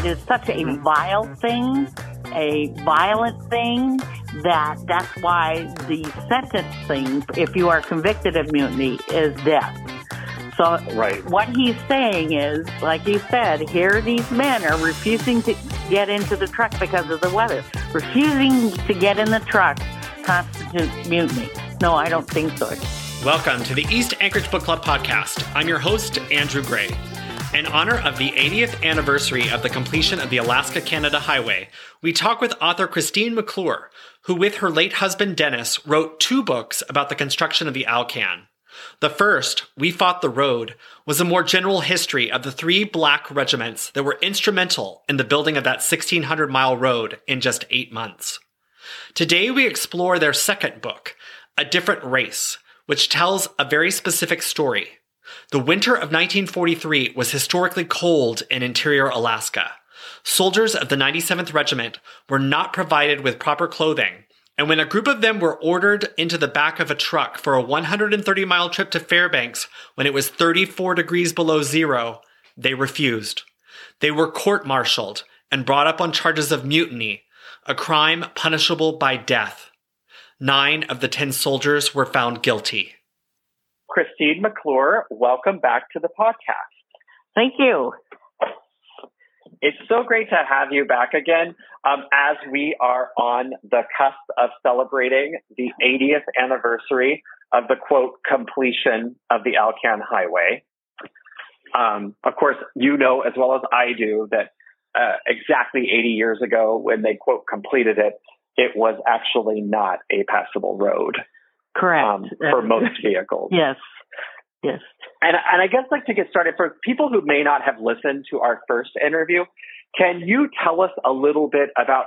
it is such a vile thing, a violent thing, that that's why the sentencing, if you are convicted of mutiny, is death. So right. what he's saying is, like you said, here these men are refusing to get into the truck because of the weather. Refusing to get in the truck constitutes mutiny. No, I don't think so. Welcome to the East Anchorage Book Club podcast. I'm your host, Andrew Gray. In honor of the 80th anniversary of the completion of the Alaska Canada Highway, we talk with author Christine McClure, who, with her late husband Dennis, wrote two books about the construction of the Alcan. The first, We Fought the Road, was a more general history of the three black regiments that were instrumental in the building of that 1600 mile road in just eight months. Today, we explore their second book, A Different Race, which tells a very specific story the winter of 1943 was historically cold in interior Alaska. Soldiers of the 97th Regiment were not provided with proper clothing, and when a group of them were ordered into the back of a truck for a 130 mile trip to Fairbanks when it was 34 degrees below zero, they refused. They were court martialed and brought up on charges of mutiny, a crime punishable by death. Nine of the ten soldiers were found guilty. Christine McClure, welcome back to the podcast. Thank you. It's so great to have you back again um, as we are on the cusp of celebrating the 80th anniversary of the quote completion of the Alcan Highway. Um, of course, you know as well as I do that uh, exactly 80 years ago when they quote completed it, it was actually not a passable road. Correct. Um, for most vehicles. yes. Yes. And, and I guess like to get started for people who may not have listened to our first interview, can you tell us a little bit about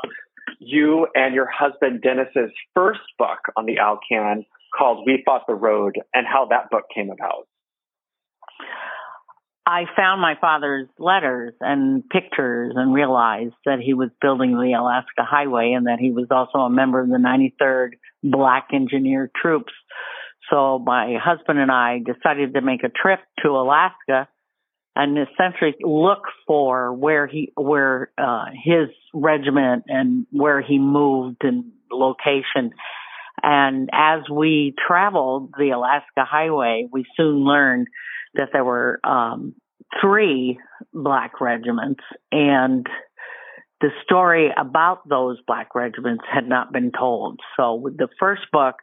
you and your husband Dennis's first book on the Alcan called We Fought the Road and how that book came about? I found my father's letters and pictures and realized that he was building the Alaska Highway and that he was also a member of the 93rd Black Engineer Troops. So my husband and I decided to make a trip to Alaska and essentially look for where he, where, uh, his regiment and where he moved and location. And as we traveled the Alaska Highway, we soon learned that there were um, three black regiments, and the story about those black regiments had not been told. So the first book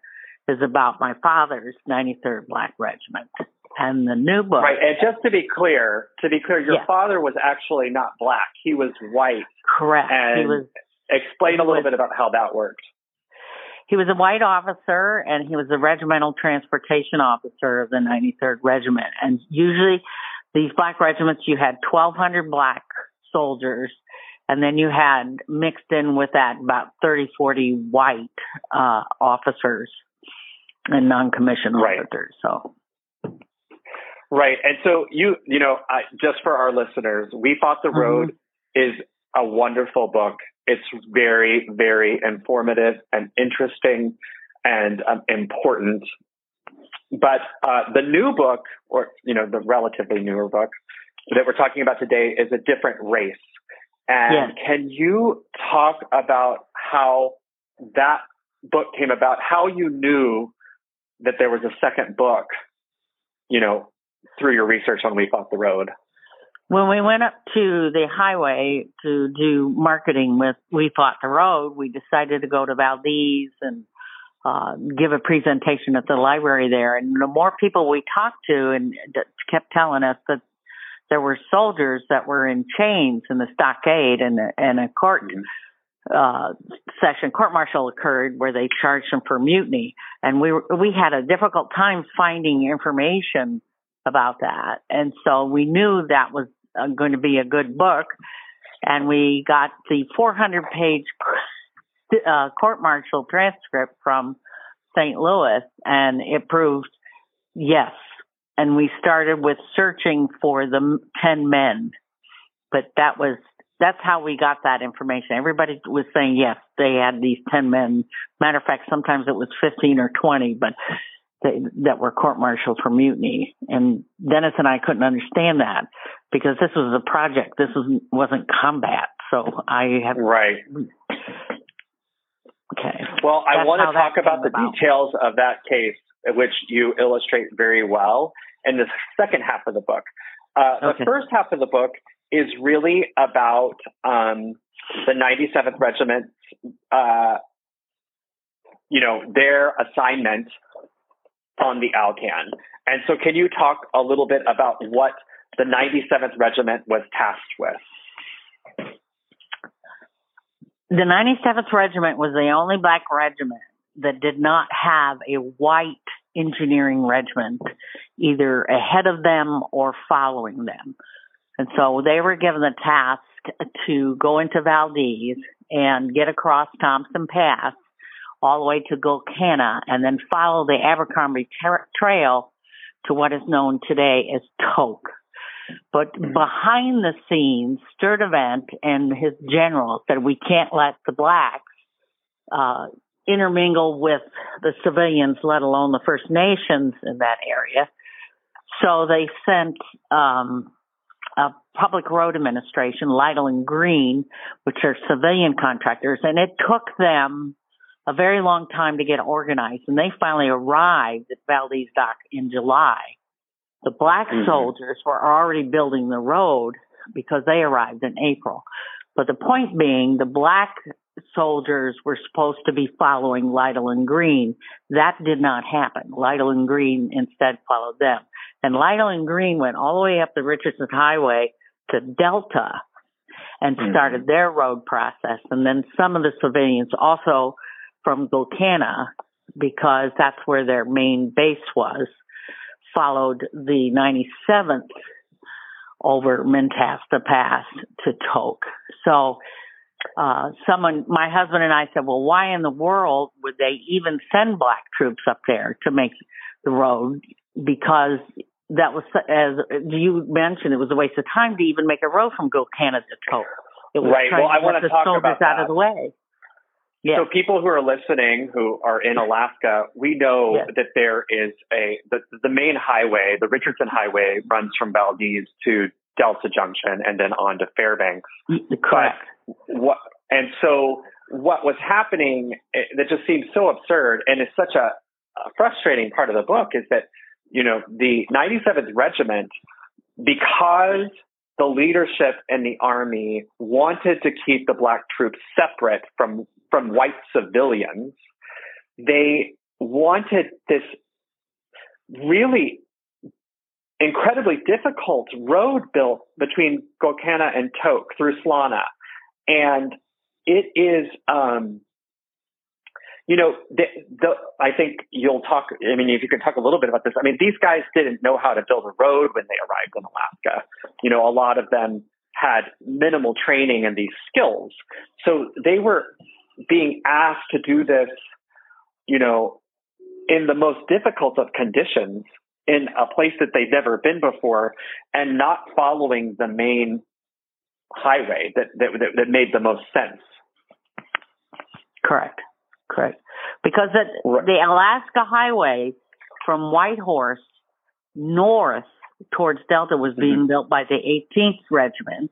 is about my father's 93rd Black Regiment. And the new book. Right. And just to be clear, to be clear, your father was actually not black. He was white. Correct. And he was, explain a little was, bit about how that worked. He was a white officer and he was a regimental transportation officer of the 93rd Regiment. And usually these black regiments, you had 1,200 black soldiers and then you had mixed in with that about 30, 40 white uh, officers and non-commissioned right. officers. So. Right. And so you, you know, uh, just for our listeners, We Fought the Road mm-hmm. is a wonderful book. It's very, very informative and interesting and um, important. But uh, the new book, or you know, the relatively newer book that we're talking about today, is a different race. And yes. can you talk about how that book came about? How you knew that there was a second book, you know, through your research on We Fought the Road? When we went up to the highway to do marketing with We Fought the Road, we decided to go to Valdez and uh, give a presentation at the library there. And the more people we talked to and kept telling us that there were soldiers that were in chains in the stockade and, and a court mm-hmm. uh, session, court martial occurred where they charged them for mutiny. And we, were, we had a difficult time finding information about that. And so we knew that was uh, going to be a good book. And we got the 400 page uh, court martial transcript from St. Louis and it proved yes. And we started with searching for the 10 men, but that was, that's how we got that information. Everybody was saying yes, they had these 10 men. Matter of fact, sometimes it was 15 or 20, but that, that were court-martialed for mutiny. And Dennis and I couldn't understand that because this was a project. This was, wasn't combat. So I have. Right. Okay. Well, I want to talk about the about. details of that case, which you illustrate very well in the second half of the book. Uh, Okay. The first half of the book is really about um, the 97th Regiment, uh, you know, their assignment on the Alcan. And so, can you talk a little bit about what the 97th Regiment was tasked with? The 97th Regiment was the only black regiment that did not have a white engineering regiment either ahead of them or following them. And so they were given the task to go into Valdez and get across Thompson Pass all the way to Gulkana and then follow the Abercrombie tra- Trail to what is known today as Tok. But behind the scenes, Sturdevant and his generals said we can't let the blacks uh, intermingle with the civilians, let alone the First Nations in that area. So they sent um, a public road administration, Lytle and Green, which are civilian contractors, and it took them a very long time to get organized. And they finally arrived at Valdez Dock in July. The black Mhm. soldiers were already building the road because they arrived in April. But the point being, the black soldiers were supposed to be following Lytle and Green. That did not happen. Lytle and Green instead followed them. And Lytle and Green went all the way up the Richardson Highway to Delta and Mhm. started their road process. And then some of the civilians also from Gulkana, because that's where their main base was, followed the 97th over Mentasta Pass to Tok. So, uh, someone, my husband and I said, well, why in the world would they even send black troops up there to make the road? Because that was, as you mentioned, it was a waste of time to even make a road from Gulkana to Tok. It was Right. Well, I get the talk soldiers about out that. of the way. Yeah. So people who are listening who are in Alaska, we know Yes. that there is a the, the main highway, the Richardson Highway runs from Valdez to Delta Junction and then on to Fairbanks. Correct. What and so what was happening eh, that just seems so absurd and is such a, a frustrating part of the book is that you know the 97th Regiment because the leadership in the army wanted to keep the black troops separate from from white civilians. They wanted this really incredibly difficult road built between Gulkana and Tok through Slana. And it is, um, you know, the, the, I think you'll talk, I mean, if you could talk a little bit about this, I mean, these guys didn't know how to build a road when they arrived in Alaska. You know, a lot of them had minimal training in these skills. So they were being asked to do this, you know, in the most difficult of conditions in a place that they'd never been before and not following the main highway that, that, that, made the most sense. Correct. Correct. Because the, Right. the Alaska Highway from Whitehorse north towards Delta was being built by the 18th Regiment.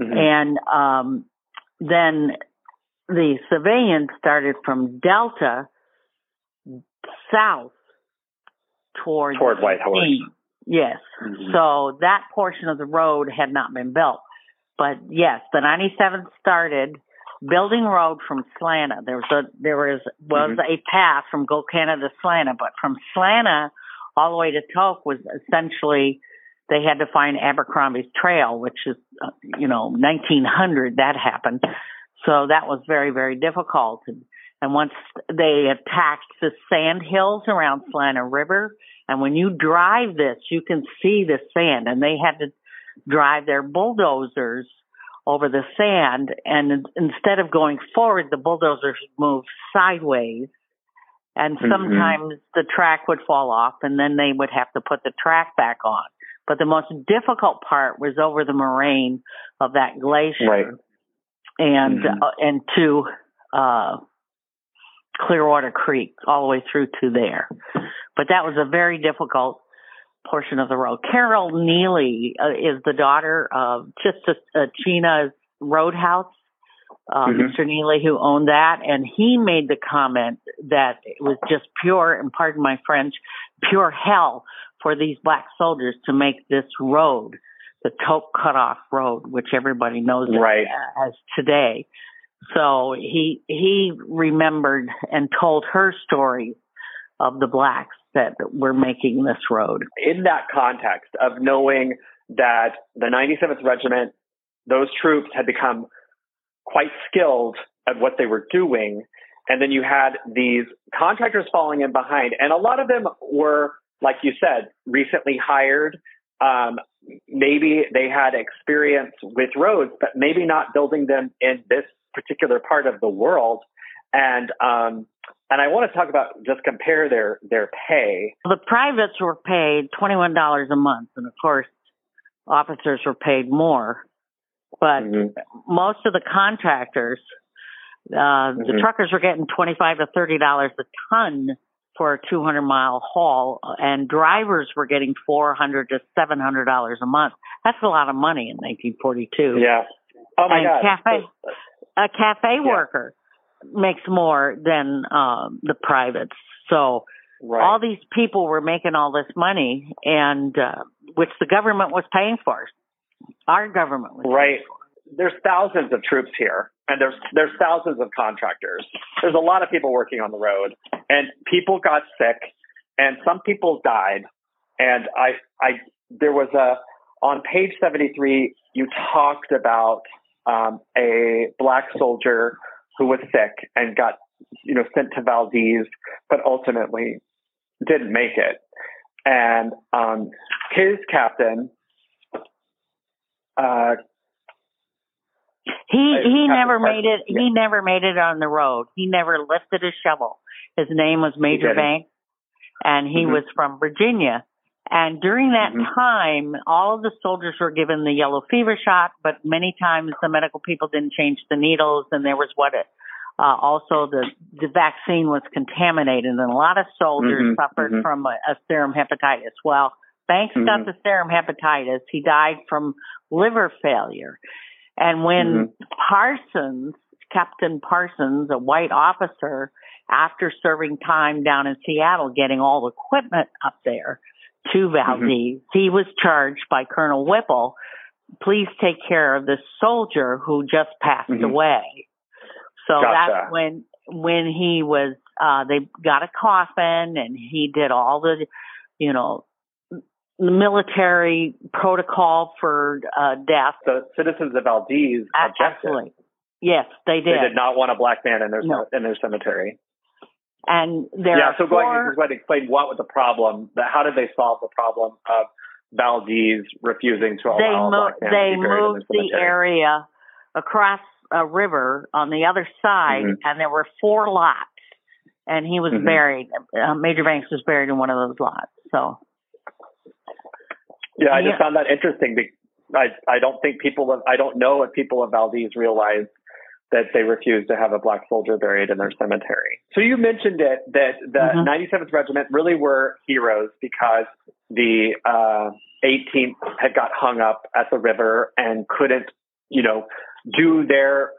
Mhm. And um, then the civilians started from Delta south towards Toward Whitehorse. 18. Yes. Mhm. So that portion of the road had not been built. But yes, the 97th started building road from Slana. There was a there was was a path from Gulkana to Slana, but from Slana all the way to Tok was essentially they had to find Abercrombie's Trail, which is uh, you know 1900 that happened. So that was very very difficult. And, and once they attacked the sand hills around Slana River, and when you drive this, you can see the sand, and they had to drive their bulldozers over the sand. And instead of going forward, the bulldozers moved sideways. And Mhm. sometimes the track would fall off, and then they would have to put the track back on. But the most difficult part was over the moraine of that glacier Right. And Mhm. uh, and to uh, Clearwater Creek all the way through to there. but that was a very difficult portion of the road. Carol Neely uh, is the daughter of just uh, China's Roadhouse, uh, mm-hmm. Mr. Neely, who owned that, and he made the comment that it was just pure, and pardon my French, pure hell for these black soldiers to make this road, the Tok Cutoff Road, which everybody knows right. as today. So he he remembered and told her stories of the blacks that were making this road. In that context of knowing that the 97th Regiment, those troops had become quite skilled at what they were doing. And then you had these contractors falling in behind. And a lot of them were, like you said, recently hired. Um, maybe they had experience with roads, but maybe not building them in this particular part of the world. And um, and I want to talk about just compare their their pay. The privates were paid twenty one dollars a month, and of course, officers were paid more. But mm-hmm. most of the contractors, uh, mm-hmm. the truckers were getting twenty five to thirty dollars a ton for a two hundred mile haul, and drivers were getting four hundred to seven hundred dollars a month. That's a lot of money in nineteen forty two. Yeah. Oh my and God. Cafe, a cafe yeah. worker makes more than um, the privates. So right. all these people were making all this money, and uh, which the government was paying for. Our government was right. There's thousands of troops here, and there's there's thousands of contractors. There's a lot of people working on the road, and people got sick, and some people died. And I I there was a on page 73 you talked about um, a black soldier who was sick and got, you know, sent to Valdez, but ultimately didn't make it. And um, his captain, uh, he he never made it. Yeah. He never made it on the road. He never lifted a shovel. His name was Major Banks, and he mm-hmm. was from Virginia. And during that mm-hmm. time, all of the soldiers were given the yellow fever shot, but many times the medical people didn't change the needles, and there was what it, uh, also the the vaccine was contaminated, and a lot of soldiers mm-hmm. suffered mm-hmm. from a, a, serum hepatitis. Well, Banks got mm-hmm. the serum hepatitis. He died from liver failure, and when mm-hmm. Parsons, Captain Parsons, a white officer, after serving time down in Seattle, getting all the equipment up there to Valdez. Mm-hmm. He was charged by Colonel Whipple, please take care of this soldier who just passed mm-hmm. away. So gotcha. that's when when he was uh they got a coffin and he did all the you know military protocol for uh death. The citizens of Valdez. Absolutely. Yes, they did. They did not want a black man in their no. in their cemetery. And there yeah, so four, go ahead, go ahead and explain what was the problem. How did they solve the problem of Valdez refusing to allow they mo- They moved the, the area across a river on the other side, mm-hmm. and there were four lots. And he was mm-hmm. buried. Uh, Major Banks was buried in one of those lots. So. Yeah, I just found that interesting. I I don't think people of I don't know if people of Valdez realize that they refused to have a black soldier buried in their cemetery. So you mentioned it that the mm-hmm. 97th Regiment really were heroes because the uh, 18th had got hung up at the river and couldn't, you know, do their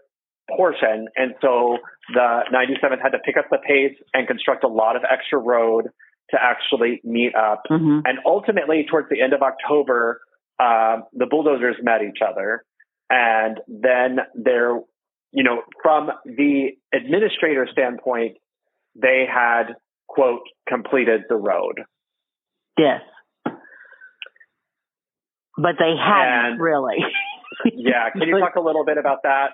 portion. And so the 97th had to pick up the pace and construct a lot of extra road to actually meet up. Mm-hmm. And ultimately, towards the end of October, uh, the bulldozers met each other. And then there you know, from the administrator standpoint, they had, quote, completed the road. Yes. But they hadn't and, really. yeah. Can you talk a little bit about that?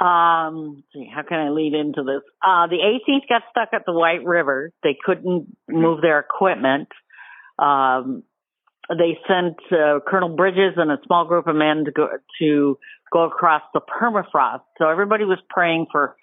Um, see how can I lead into this? Uh, the 18th got stuck at the White River. They couldn't mm-hmm. move their equipment. Um, they sent uh, Colonel Bridges and a small group of men to go to go across the permafrost. So everybody was praying for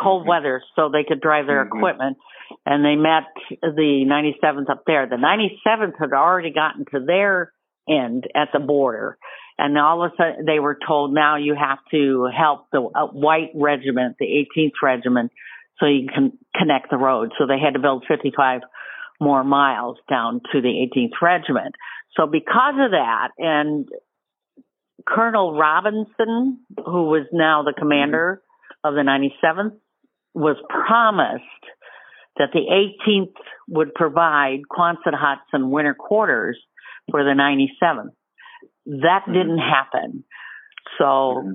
cold mm-hmm. weather so they could drive their mm-hmm. equipment. And they met the 97th up there. The 97th had already gotten to their end at the border. And all of a sudden they were told now you have to help the uh, white regiment, the 18th regiment, so you can connect the road. So they had to build 55 more miles down to the 18th Regiment. So because of that, and Colonel Robinson, who was now the commander of the 97th, was promised that the 18th would provide Quonset huts and winter quarters for the 97th. That mm-hmm. didn't happen. So mm-hmm.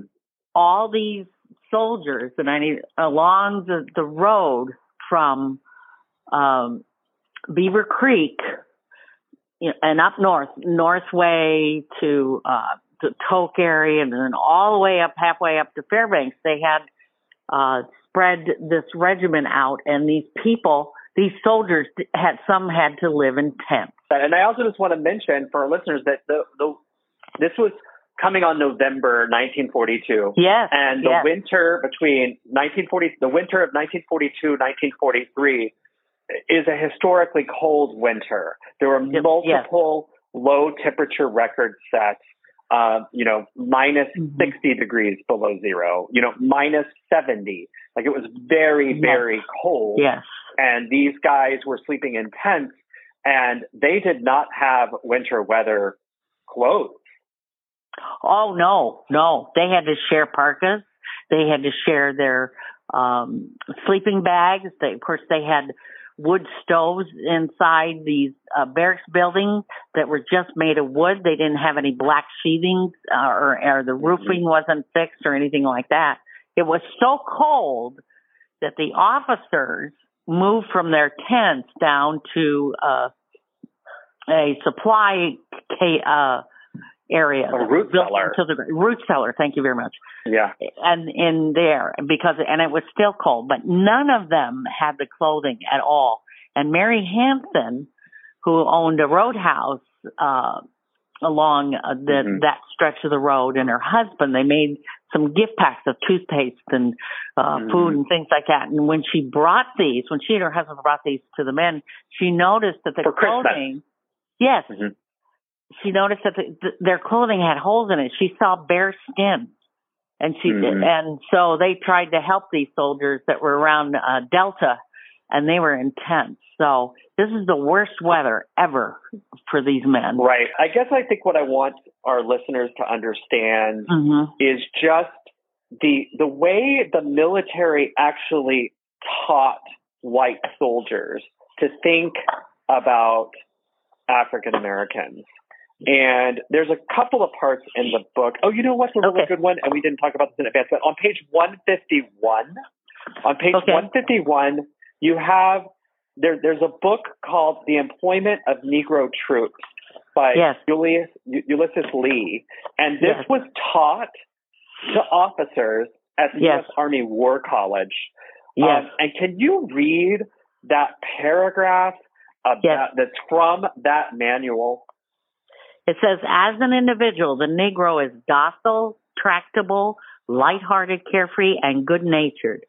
all these soldiers, and I 90, along the, the road from um, Beaver Creek you know, and up north, Northway to uh, the Tok area, and then all the way up, halfway up to Fairbanks, they had uh, spread this regiment out, and these people, these soldiers, had some had to live in tents. And I also just want to mention for our listeners that the, the this was coming on November 1942. Yes. And the yes. winter between 1940, the winter of 1942, 1943 is a historically cold winter. There were multiple yes. low temperature records set uh, you know, minus mm-hmm. 60 degrees below zero, you know, minus 70. Like it was very, very yes. cold. Yes. And these guys were sleeping in tents and they did not have winter weather clothes. Oh, no, no. They had to share parkas. They had to share their um, sleeping bags. They, of course, they had wood stoves inside these uh, barracks buildings that were just made of wood. They didn't have any black sheathings uh, or, or the roofing wasn't fixed or anything like that. It was so cold that the officers moved from their tents down to uh, a supply ca- uh, area. A root cellar. To the root cellar. Thank you very much. Yeah. And in there because and it was still cold, but none of them had the clothing at all. And Mary Hanson, who owned a roadhouse uh, along uh, the, mm-hmm. that stretch of the road, and her husband, they made some gift packs of toothpaste and uh, mm-hmm. food and things like that. And when she brought these, when she and her husband brought these to the men, she noticed that the For clothing. Christmas. Yes. Mm-hmm she noticed that the, the, their clothing had holes in it. She saw bare skin. And she mm-hmm. and so they tried to help these soldiers that were around uh, Delta, and they were in tents. So this is the worst weather ever for these men. Right. I guess I think what I want our listeners to understand mm-hmm. is just the the way the military actually taught white soldiers to think about African Americans. And there's a couple of parts in the book. Oh, you know what's a really okay. good one? And we didn't talk about this in advance, but on page 151, on page okay. 151, you have there, there's a book called The Employment of Negro Troops by yes. Julius, Ulysses Lee. And this yes. was taught to officers at the yes. U.S. Army War College. Yes. Um, and can you read that paragraph about, that's from that manual? It says, as an individual, the Negro is docile, tractable, light-hearted, carefree, and good-natured.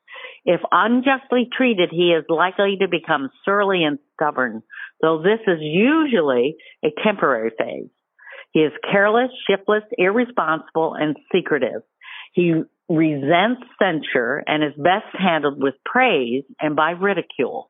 If unjustly treated, he is likely to become surly and stubborn, though this is usually a temporary phase. He is careless, shiftless, irresponsible, and secretive. He resents censure and is best handled with praise and by ridicule.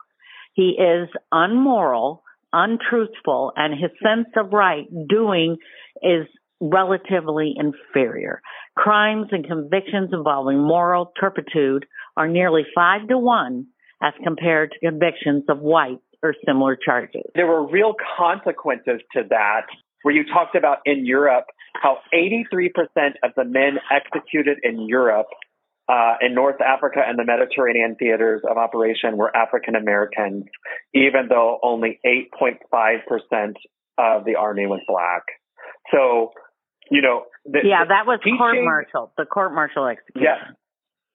He is unmoral, untruthful and his sense of right doing is relatively inferior. Crimes and convictions involving moral turpitude are nearly five to one as compared to convictions of white or similar charges. There were real consequences to that, where you talked about in Europe how 83% of the men executed in Europe uh, in North Africa and the Mediterranean theaters of operation were African Americans, even though only 8.5% of the army was black. So, you know, the, yeah, that was court martial, the court martial execution. Yes,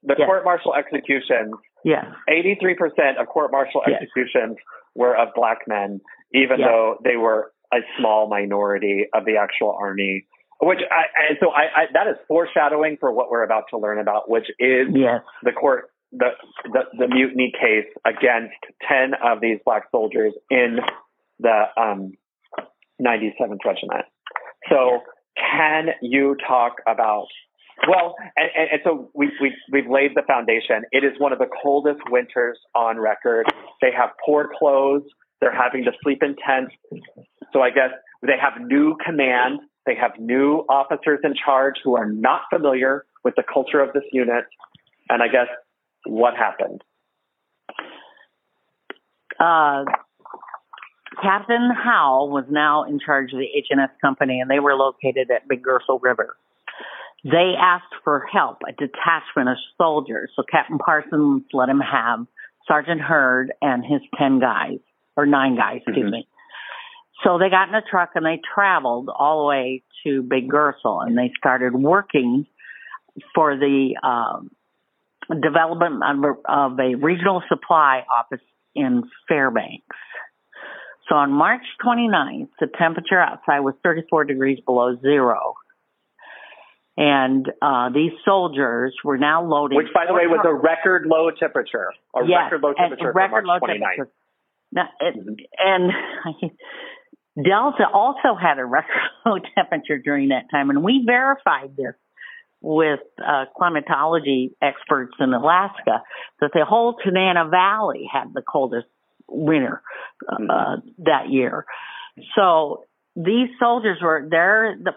the yes. court martial executions. Yes, 83% of court martial yes. executions were of black men, even yes. though they were a small minority of the actual army. Which I, and so I, I, that is foreshadowing for what we're about to learn about, which is yes. the court, the, the, the mutiny case against 10 of these black soldiers in the, um, 97th regiment. So can you talk about Well, and, and, and so we, we, we've laid the foundation. It is one of the coldest winters on record. They have poor clothes. They're having to sleep in tents. So I guess they have new command. They have new officers in charge who are not familiar with the culture of this unit. And I guess what happened? Uh, Captain Howell was now in charge of the H&S company and they were located at Big Gerstle River. They asked for help, a detachment of soldiers. So Captain Parsons let him have Sergeant Hurd and his 10 guys, or nine guys, excuse mm-hmm. me. So they got in a truck and they traveled all the way to Big Gerstle and they started working for the um, development of a regional supply office in Fairbanks. So on March 29th, the temperature outside was 34 degrees below zero. And uh, these soldiers were now loading. Which, by the way, was a record low temperature. A yes, record low temperature record March low 29th. Temperature. Now, it, mm-hmm. And Delta also had a record low temperature during that time, and we verified this with uh, climatology experts in Alaska that the whole Tanana Valley had the coldest winter uh, mm-hmm. that year. So these soldiers were their the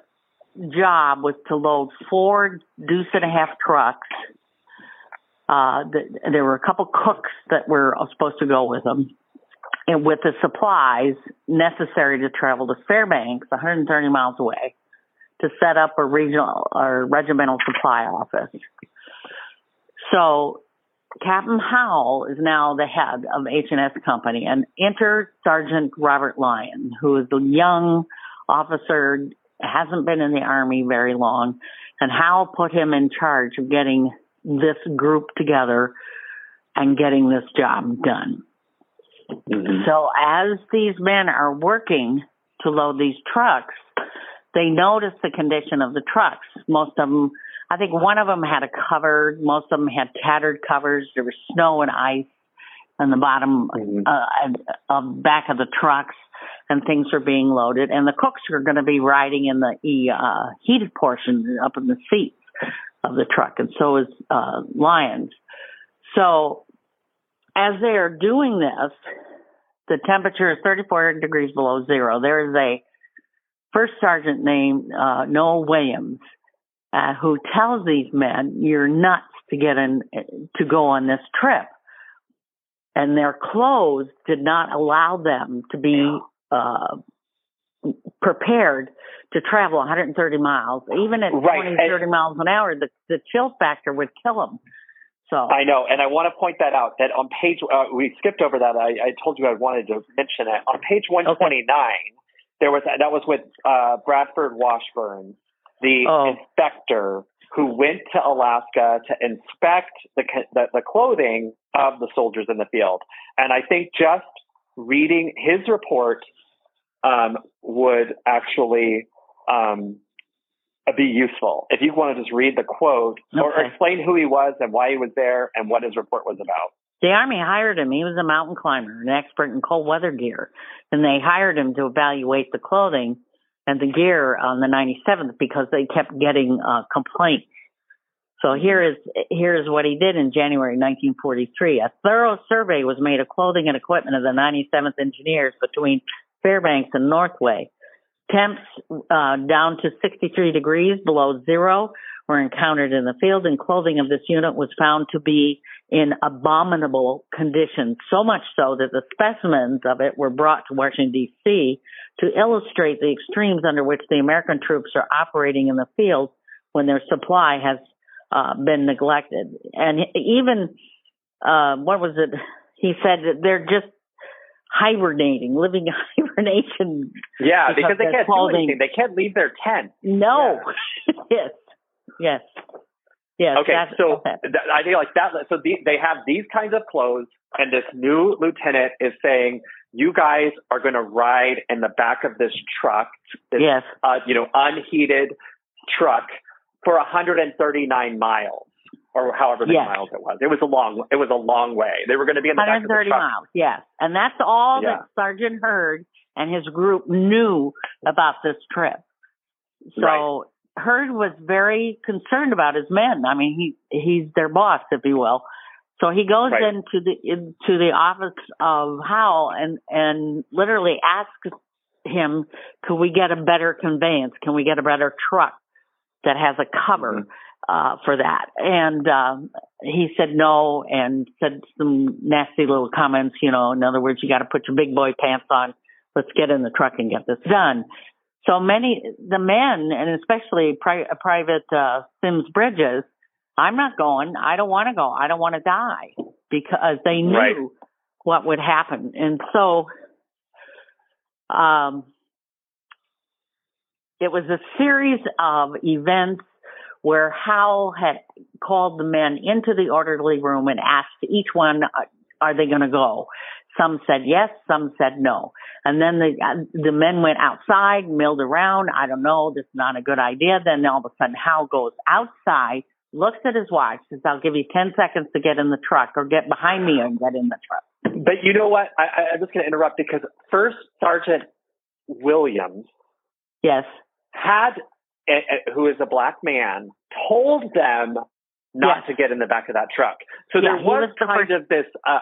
job was to load four deuce and a half trucks. Uh, the, there were a couple cooks that were supposed to go with them, and with the supplies necessary to travel to Fairbanks, 130 miles away, to set up a regional or regimental supply office. So Captain Howell is now the head of H&S Company and enter Sergeant Robert Lyon, who is a young officer, hasn't been in the Army very long, and Howell put him in charge of getting this group together and getting this job done. Mm-hmm. So as these men are working to load these trucks, they notice the condition of the trucks. Most of them I think one of them had a cover. Most of them had tattered covers. There was snow and ice on the bottom mm-hmm. uh, of back of the trucks, and things were being loaded. And the cooks are going to be riding in the uh, heated portion up in the seats of the truck, and so is uh, Lyons. So as they are doing this, the temperature is 34 degrees below zero. There is a first sergeant named uh, Noah Williams uh, who tells these men, "You're nuts to get in to go on this trip," and their clothes did not allow them to be uh, prepared to travel 130 miles, even at right. 20, 30 miles an hour. The the chill factor would kill them. So I know, and I want to point that out. That on page uh, we skipped over that. I, I, told you I wanted to mention it on page 129. Okay. There was that was with uh, Bradford Washburn the oh. inspector who went to Alaska to inspect the, the, the clothing of the soldiers in the field. And I think just reading his report um, would actually um, be useful. If you want to just read the quote okay. or explain who he was and why he was there and what his report was about. The Army hired him. He was a mountain climber, an expert in cold weather gear. And they hired him to evaluate the clothing and the gear on the 97th because they kept getting uh, complaints. So here is here is what he did in January 1943. A thorough survey was made of clothing and equipment of the 97th Engineers between Fairbanks and Northway. Temps uh, down to 63 degrees below zero were encountered in the field, and clothing of this unit was found to be in abominable condition, so much so that the specimens of it were brought to Washington, D.C. to illustrate the extremes under which the American troops are operating in the field when their supply has uh, been neglected. And even, uh, what was it? He said that they're just hibernating, living hibernation. Yeah, because, because they can't do anything. They can't leave their tent. No. Yeah. yes. Yes. Yes. Okay. So th- I think like that. So the, they have these kinds of clothes, and this new lieutenant is saying, "You guys are going to ride in the back of this truck, this, yes, uh, you know, unheated truck for 139 miles." Or however many yes. miles it was. It was a long. It was a long way. They were going to be in the 130 back of the truck. miles. Yes, and that's all yeah. that Sergeant Hurd and his group knew about this trip. So right Hurd was very concerned about his men. I mean, he he's their boss, if you will. So he goes Right. into the into the office of Howell and and literally asks him, "Could we get a better conveyance? Can we get a better truck that has a cover mm-hmm. Uh, for that?" And um, he said no, and said some nasty little comments. You know, in other words, you got to put your big boy pants on. Let's get in the truck and get this done. So many the men, and especially pri- Private uh, Sims Bridges, I'm not going. I don't want to go. I don't want to die because they knew Right. what would happen. And so, um, it was a series of events where Howell had called the men into the orderly room and asked each one, uh, are they going to go? Some said yes, some said no. And then the uh, the men went outside, milled around. I don't know, this is not a good idea. Then all of a sudden, Howell goes outside, looks at his watch, says, "I'll give you ten seconds to get in the truck, or get behind me and get in the truck." But you know what? I, I, I'm just going to interrupt because First Sergeant Williams Yes, had, who is a black man, told them not Yes. to get in the back of that truck. So Yeah, there was, was the kind of this. Uh,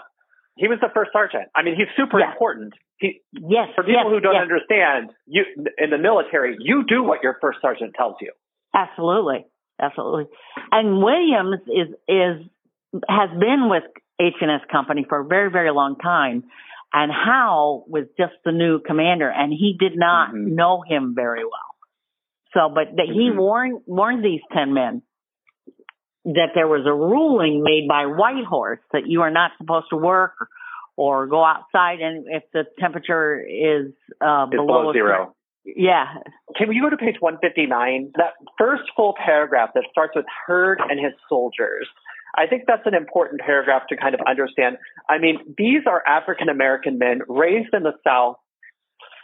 he was the first sergeant. I mean, he's super important. He, yes. for people yes, who don't understand, you in the military, you do what your first sergeant tells you. Absolutely, absolutely. And Williams is is has been with H and S Company for a very very long time, and Howell was just the new commander, and he did not Mhm. know him very well. So, but that he Mhm. warned warned these ten men that there was a ruling made by Whitehorse that you are not supposed to work or, or go outside, and if the temperature is uh, below below zero. yeah, Can we go to page 159? That first full paragraph that starts with Hurd and his soldiers. I think that's an important paragraph to kind of understand. I mean, these are African American men raised in the South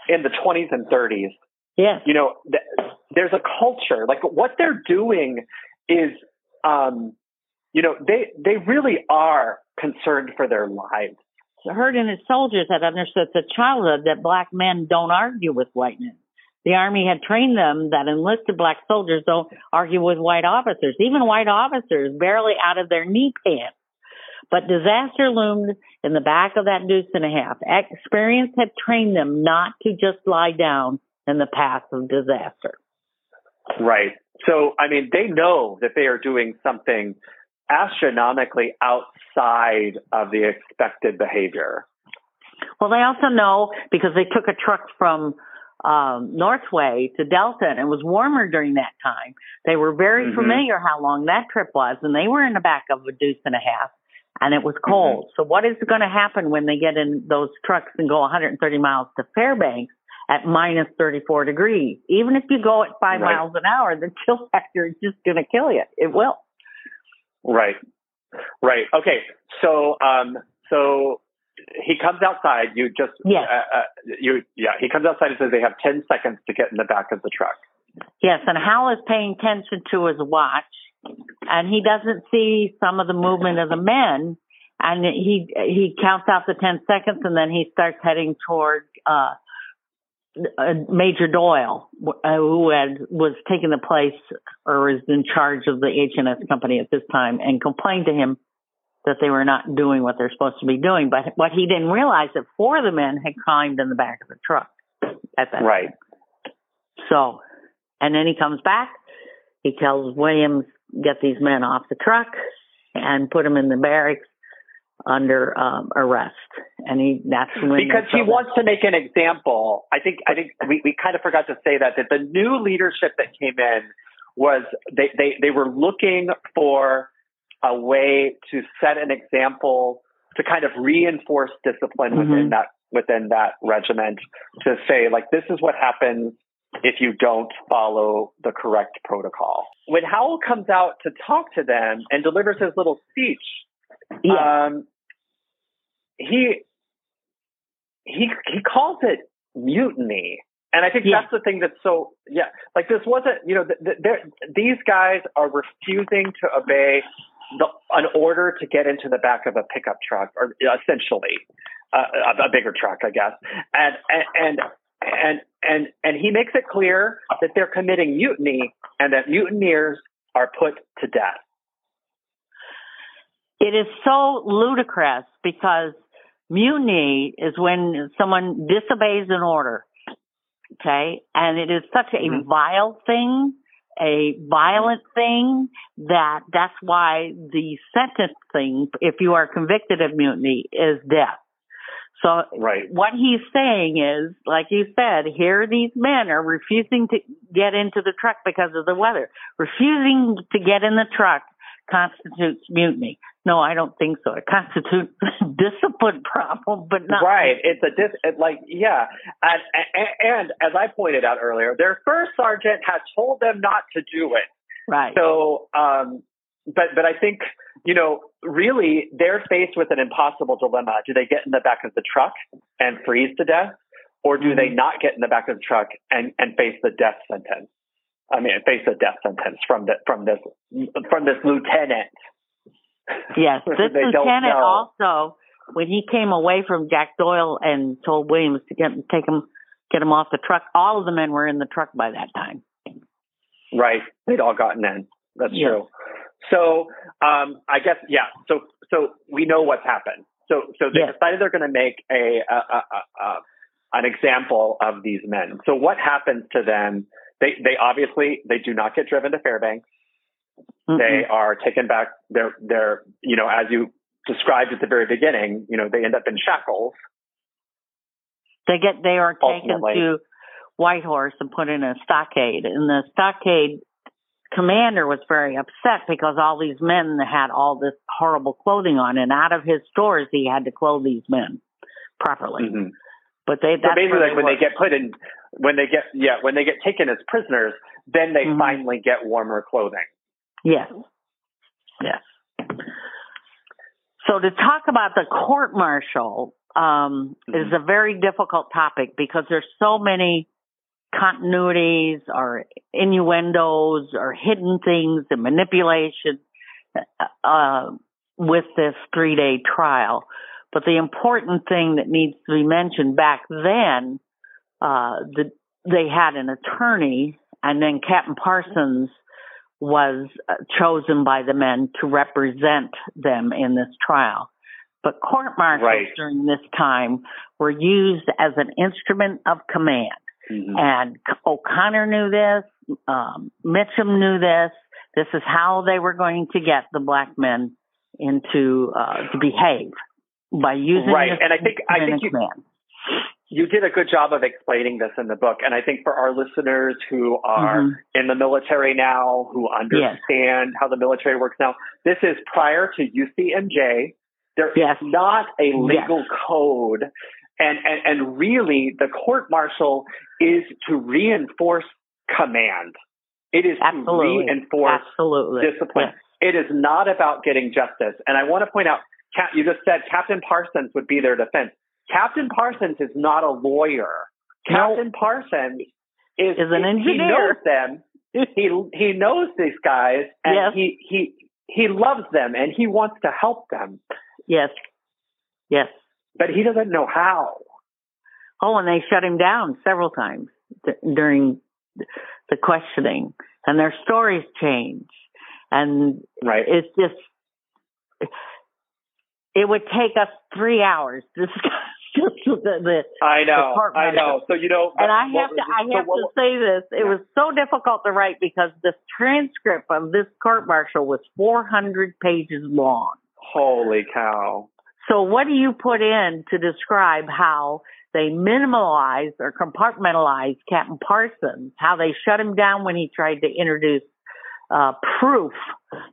in the 20s and 30s. yes, You know, th- there's a culture. Like what they're doing is, um, you know, they they really are concerned for their lives. Hurd and his soldiers had understood since childhood that black men don't argue with white men. The army had trained them that enlisted black soldiers don't argue with white officers, even white officers barely out of their knee pants. But disaster loomed in the back of that deuce and a half. Experience had trained them not to just lie down in the path of disaster. Right. So, I mean, they know that they are doing something astronomically outside of the expected behavior. Well, they also know because they took a truck from um, Northway to Delta, and it was warmer during that time. They were very Mhm. familiar how long that trip was, and they were in the back of a deuce and a half, and it was cold. So, what is going to happen when they get in those trucks and go 130 miles to Fairbanks at minus 34 degrees? Even if you go at five Right. miles an hour, the chill factor is just going to kill you. It will. Right. Right. Okay. So, um, so he comes outside. You just, Yes. uh, uh, you, yeah, he comes outside and says they have 10 seconds to get in the back of the truck. Yes, and Howell is paying attention to his watch, and he doesn't see some of the movement of the men, and he he counts out the ten seconds, and then he starts heading toward uh, uh, Major Doyle, uh, who had was taking the place or is in charge of the H and S company at this time, and complained to him that they were not doing what they're supposed to be doing. But what he didn't realize that four of the men had climbed in the back of the truck at that time. Right. so, and then he comes back. He tells Williams, get these men off the truck and put them in the barracks under um, arrest. And he, that's when. because he wants to make an example. I think I think we, we kind of forgot to say that that the new leadership that came in was they, they, they were looking for a way to set an example to kind of reinforce discipline within Mhm. that within that regiment to say like this is what happens if you don't follow the correct protocol. When Howell comes out to talk to them and delivers his little speech, Yeah. um, he he he calls it mutiny, and I think Yeah. that's the thing that's so yeah. Like this wasn't you know th- th- these guys are refusing to obey the, an order to get into the back of a pickup truck, or essentially uh, a, a bigger truck, I guess, and and. and and and and he makes it clear that they're committing mutiny and that mutineers are put to death. It is so ludicrous because mutiny is when someone disobeys an order. Okay. And it is such a mm-hmm. vile thing, a violent thing that that's why the sentencing, if you are convicted of mutiny, is death. So right. what he's saying is, like you said, here these men are refusing to get into the truck because of the weather. Refusing to get in the truck constitutes mutiny. No, I don't think so. It constitutes discipline problem, but not right. It's a dis. It like yeah, and, and, and as I pointed out earlier, their first sergeant had told them not to do it. Right. So, um, but but I think you know really they're faced with an impossible dilemma. Do they get in the back of the truck and freeze to death, or do they mm-hmm. not get in the back of the truck and and face the death sentence? I mean, face a death sentence from the from this from this lieutenant. Yes, this lieutenant also, when he came away from Jack Doyle and told Williams to get take him get him off the truck, all of the men were in the truck by that time. Right, they'd all gotten in. That's yes. true. So um, I guess yeah. So so we know what's happened. So so they yes. decided they're going to make a, a, a, a an example of these men. So what happens to them? They they obviously they do not get driven to Fairbanks. Mm-hmm. They are taken back. They're they're you know as you described at the very beginning. You know they end up in shackles. They get they are taken ultimately. to Whitehorse and put in a stockade, and the stockade commander was very upset because all these men had all this horrible clothing on, and out of his stores he had to clothe these men properly. Mm-hmm. But they so basically like when they get put in when they get yeah when they get taken as prisoners, then they mm-hmm. finally get warmer clothing. Yes. Yes. So to talk about the court martial um, mm-hmm. is a very difficult topic because there's so many continuities or innuendos or hidden things and manipulation uh, with this three day trial. But the important thing that needs to be mentioned back then, uh, the, they had an attorney and then Captain Parsons was uh, chosen by the men to represent them in this trial. But court martials right. during this time were used as an instrument of command. Mm-hmm. And O'Connor knew this. Um, Mitchum knew this. This is how they were going to get the black men into uh, to behave by using right. And I think I think you, you did a good job of explaining this in the book. And I think for our listeners who are mm-hmm. in the military now, who understand yes. how the military works now, this is prior to UCMJ. There yes. is not a legal yes. code and, and, and really, the court martial is to reinforce command. It is Absolutely. to reinforce Absolutely. discipline. It is not about getting justice. And I want to point out, you just said Captain Parsons would be their defense. Captain Parsons is not a lawyer. Captain no. Parsons is, is an engineer. He knows them. he he knows these guys, and yes. he he he loves them, and he wants to help them. Yes. Yes but he doesn't know how. Oh, and they shut him down several times th- during the questioning, and their stories change, and right. it's just it would take us three hours to discuss the, the I know, I know. So you know, and I have to, I have so to say this. It yeah. was so difficult to write because the transcript of this court martial was 400 pages long. Holy cow! So what do you put in to describe how they minimalized or compartmentalized Captain Parsons, how they shut him down when he tried to introduce uh, proof,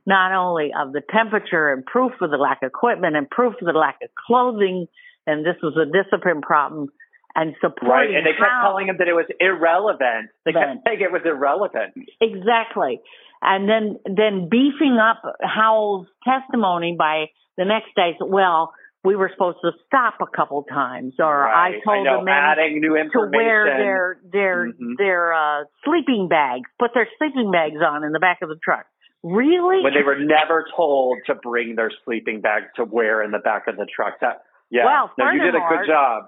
not only of the temperature and proof of the lack of equipment and proof of the lack of clothing, and this was a discipline problem, and supporting right, and they kept telling him that it was irrelevant. They kept saying it was irrelevant. Exactly, and then then beefing up Howell's testimony by the next day. Well, we were supposed to stop a couple times, or right. I told I know, the men to wear their their mm-hmm. their uh, sleeping bags, put their sleeping bags on in the back of the truck. Really? When they were never told to bring their sleeping bags to wear in the back of the truck. That yeah, well, no, you did a good job.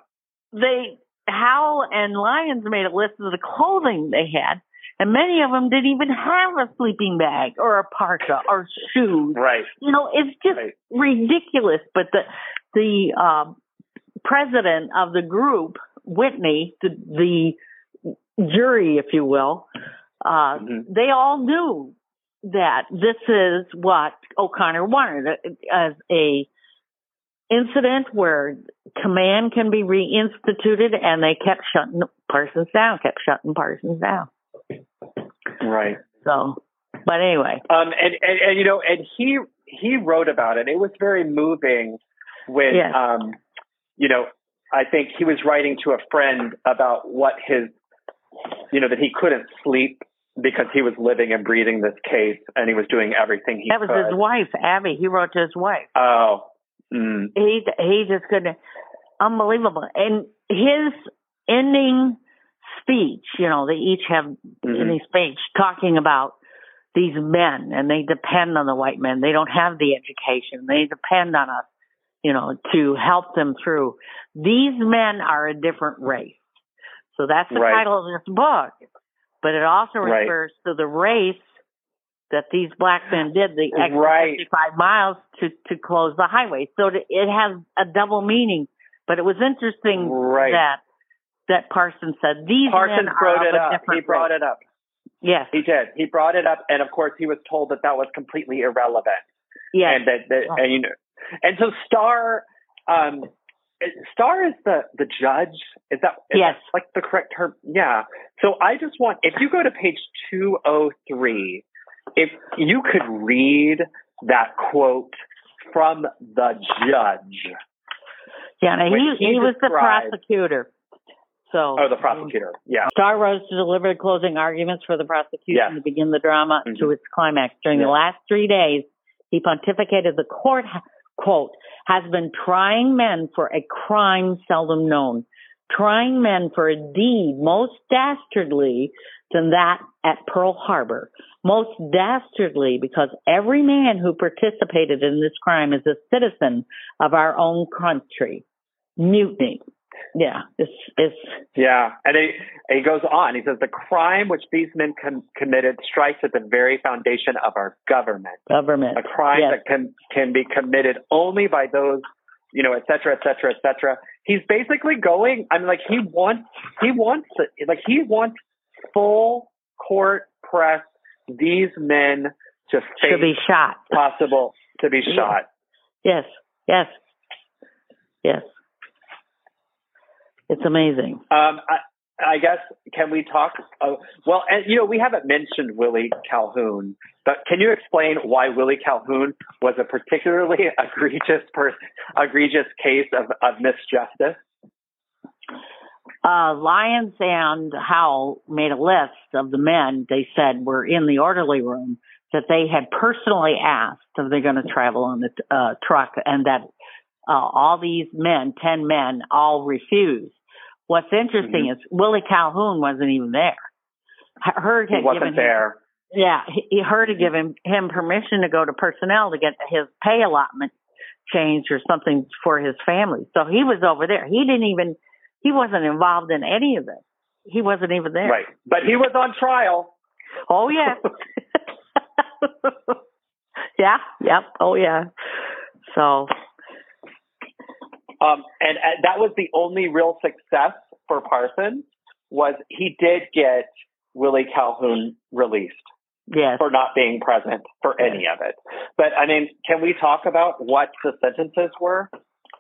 They Howell and Lyons made a list of the clothing they had, and many of them didn't even have a sleeping bag or a parka or shoes. Right. You know, it's just Right. ridiculous. But the the um, president of the group, Whitney, the, the jury, if you will, uh, Mhm. they all knew that this is what O'Connor wanted uh, as a incident where command can be reinstituted, and they kept shutting Parsons down, kept shutting Parsons down. Right. So, but anyway, Um, and, and, and, you know, and he, he wrote about it. It was very moving when, Yes. um, you know, I think he was writing to a friend about what his, you know, that he couldn't sleep because he was living and breathing this case and he was doing everything he that was could. his wife, Abby. He wrote to his wife. Oh, mm, he he just couldn't unbelievable and his ending speech you know they each have Mhm. ending speech talking about these men and they depend on the white men they don't have the education they depend on us you know to help them through these men are a different race so that's the Right. title of this book but it also Right. refers to the race that these black men did the extra Right. 55 miles to to close the highway. So it it has a double meaning. But it was interesting Right. that that Parsons said these Parsons men brought it up. He brought it up. Yes, He did. He brought it up, and of course, he was told that that was completely irrelevant. yes, and that, that and you know, and so Star, um, Star is the the judge. Is that is Yes. that, like the correct term? Yeah. So I just want if you go to page two oh three, if you could read that quote from the judge. yeah. Now he he he was the prosecutor. So Oh, the prosecutor. Yeah. Star rose to deliver the closing arguments for the prosecution Yes. to begin the drama Mhm. to its climax. During the last three days, he pontificated the court, quote, has been trying men for a crime seldom known, trying men for a deed most dastardly than that at Pearl Harbor. Most dastardly because every man who participated in this crime is a citizen of our own country. Mutiny. Yeah, it's, it's, Yeah, and he, he goes on. He says the crime which these men com- committed strikes at the very foundation of our government. government. A crime Yes. that can can be committed only by those, you know, et cetera, et cetera, et cetera. He's basically going. I mean, like he wants, he wants, like he wants full court press. These men to face should be shot. possible to be shot. Yes, yes, yes. It's amazing. Um, I, I guess can we talk? Uh, well, and you know, we haven't mentioned Willie Calhoun, but can you explain why Willie Calhoun was a particularly egregious per, egregious case of, of misjustice? Uh, Lyons and Howell made a list of the men they said were in the orderly room that they had personally asked if they're going to travel on the uh, truck and that uh, all these men, 10 men, all refused. What's interesting mm-hmm. is Willie Calhoun wasn't even there. Heard He had given wasn't him there. Yeah, he, he heard to give him him permission to go to personnel to get his pay allotment changed or something for his family. So he was over there. He didn't even he wasn't involved in any of this. He wasn't even there. Right, but he was on trial. Oh yeah. yeah. Yep. Oh yeah. So Um, and, and that was the only real success for Parsons was he did get Willie Calhoun released. yes. for not being present for any of it. But I mean, can we talk about what the sentences were?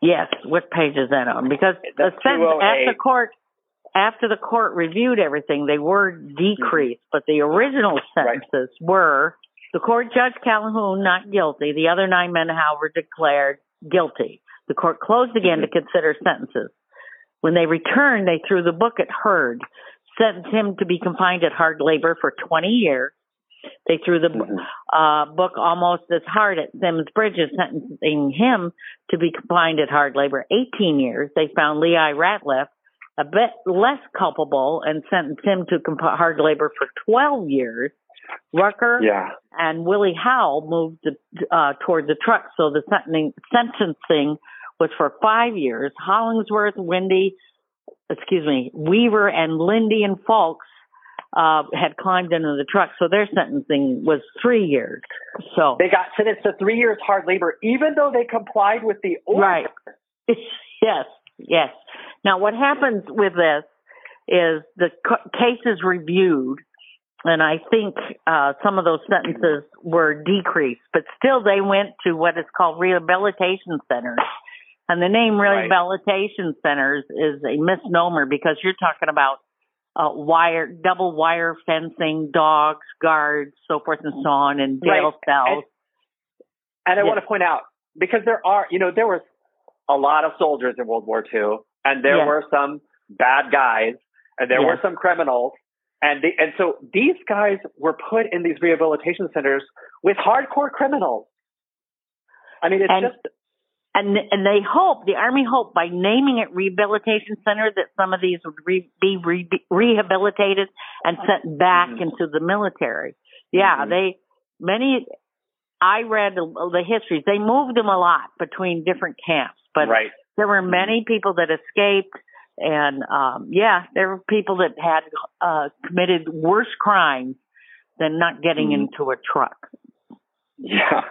Yes. What page is that on? Because the sentence 208. after court after the court reviewed everything, they were decreased, but the original Right. sentences were the court judged Calhoun not guilty. The other nine men, however, declared guilty. The court closed again to consider sentences. When they returned, they threw the book at Heard, sentenced him to be confined at hard labor for 20 years. They threw the uh, book almost as hard at Sims Bridges, sentencing him to be confined at hard labor 18 years. They found Lehi Ratliff a bit less culpable and sentenced him to comp- hard labor for 12 years. Rucker Yeah. and Willie Howell moved to, uh, toward the truck, so the sentencing, sentencing was for five years. Hollingsworth, Wendy, excuse me, Weaver and Lindy and Folks uh, had climbed into the truck, so their sentencing was three years. So they got sentenced to three years hard labor, even though they complied with the order. Right. yes. Yes. Now, what happens with this is the case is reviewed, and I think uh, some of those sentences were decreased, but still they went to what is called rehabilitation centers. And the name rehabilitation right. centers is a misnomer because you're talking about uh, wire, double wire fencing, dogs, guards, so forth and so on, and jail right. cells. And, and I yes. want to point out because there are, you know, there was a lot of soldiers in World War II, and there yes. were some bad guys, and there yes. were some criminals, and the, and so these guys were put in these rehabilitation centers with hardcore criminals. I mean, it's and, just and and they hope the army hope by naming it rehabilitation center that some of these would re, be re, rehabilitated and sent back mm-hmm. into the military. Yeah, mm-hmm. they many. I read the histories. They moved them a lot between different camps, but right. there were many people that escaped, and um, yeah, there were people that had uh, committed worse crimes than not getting mm-hmm. into a truck. Yeah.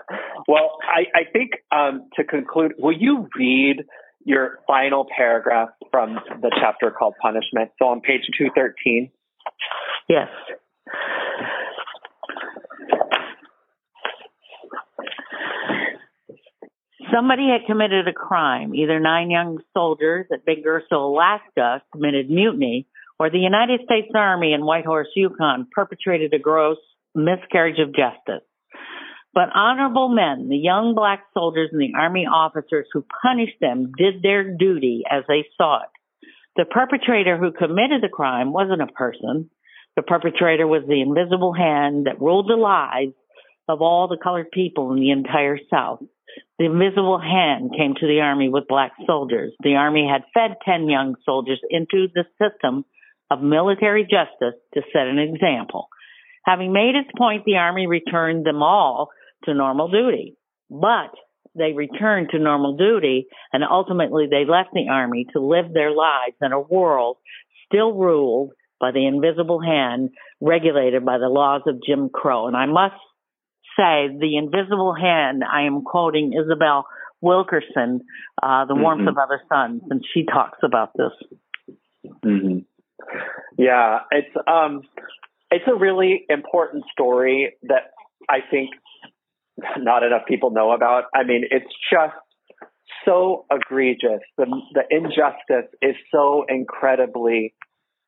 Well, I, I think um, to conclude, will you read your final paragraph from the chapter called Punishment? So on page 213. Yes. Somebody had committed a crime. Either nine young soldiers at Big Alaska committed mutiny, or the United States Army in Whitehorse, Yukon perpetrated a gross miscarriage of justice. But honorable men, the young black soldiers and the army officers who punished them did their duty as they saw it. The perpetrator who committed the crime wasn't a person. The perpetrator was the invisible hand that ruled the lives of all the colored people in the entire South. The invisible hand came to the army with black soldiers. The army had fed 10 young soldiers into the system of military justice to set an example. Having made its point, the army returned them all to normal duty. But they returned to normal duty and ultimately they left the army to live their lives in a world still ruled by the invisible hand regulated by the laws of Jim Crow. And I must say the invisible hand, I am quoting Isabel Wilkerson, uh, The Warmth mm-hmm. of Other Suns, and she talks about this. Mm-hmm. Yeah, it's um, it's a really important story that I think not enough people know about. I mean, it's just so egregious. The, the injustice is so incredibly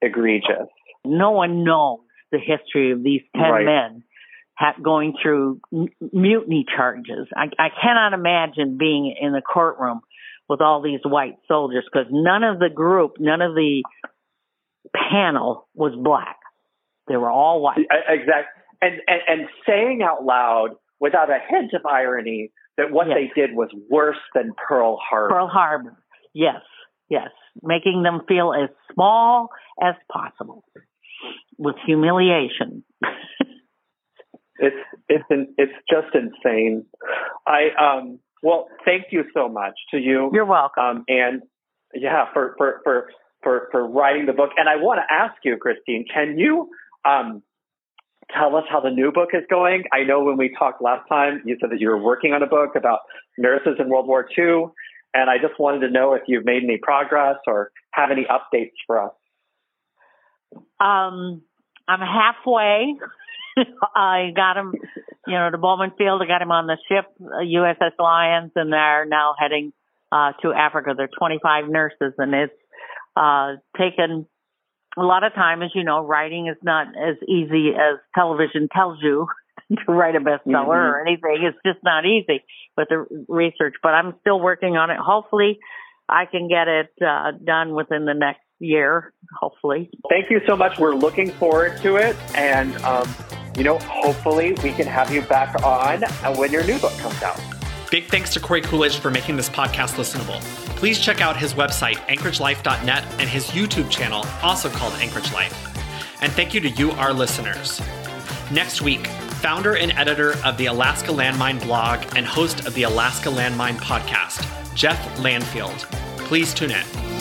egregious. No one knows the history of these 10 right. men ha- going through m- mutiny charges. I, I cannot imagine being in the courtroom with all these white soldiers because none of the group, none of the panel was black. They were all white. Exactly. And, and, and saying out loud without a hint of irony that what yes. they did was worse than Pearl Harbor. Pearl Harbor. Yes. Yes. Making them feel as small as possible with humiliation. it's it's it's just insane. I um well, thank you so much to you. You're welcome. Um, and yeah, for for for for for writing the book. And I want to ask you, Christine, can you um tell us how the new book is going. I know when we talked last time, you said that you were working on a book about nurses in World War II. And I just wanted to know if you've made any progress or have any updates for us. Um, I'm halfway. I got him, you know, to Bowman Field. I got him on the ship, USS uh, Lions, and they're now heading uh, to Africa. They're 25 nurses, and it's uh, taken a lot of time, as you know, writing is not as easy as television tells you to write a bestseller mm-hmm. or anything. It's just not easy with the research, but I'm still working on it. Hopefully, I can get it uh, done within the next year. Hopefully. Thank you so much. We're looking forward to it, and um, you know, hopefully, we can have you back on when your new book comes out. Big thanks to Corey Coolidge for making this podcast listenable. Please check out his website, anchoragelife.net, and his YouTube channel, also called Anchorage Life. And thank you to you, our listeners. Next week, founder and editor of the Alaska Landmine blog and host of the Alaska Landmine podcast, Jeff Landfield. Please tune in.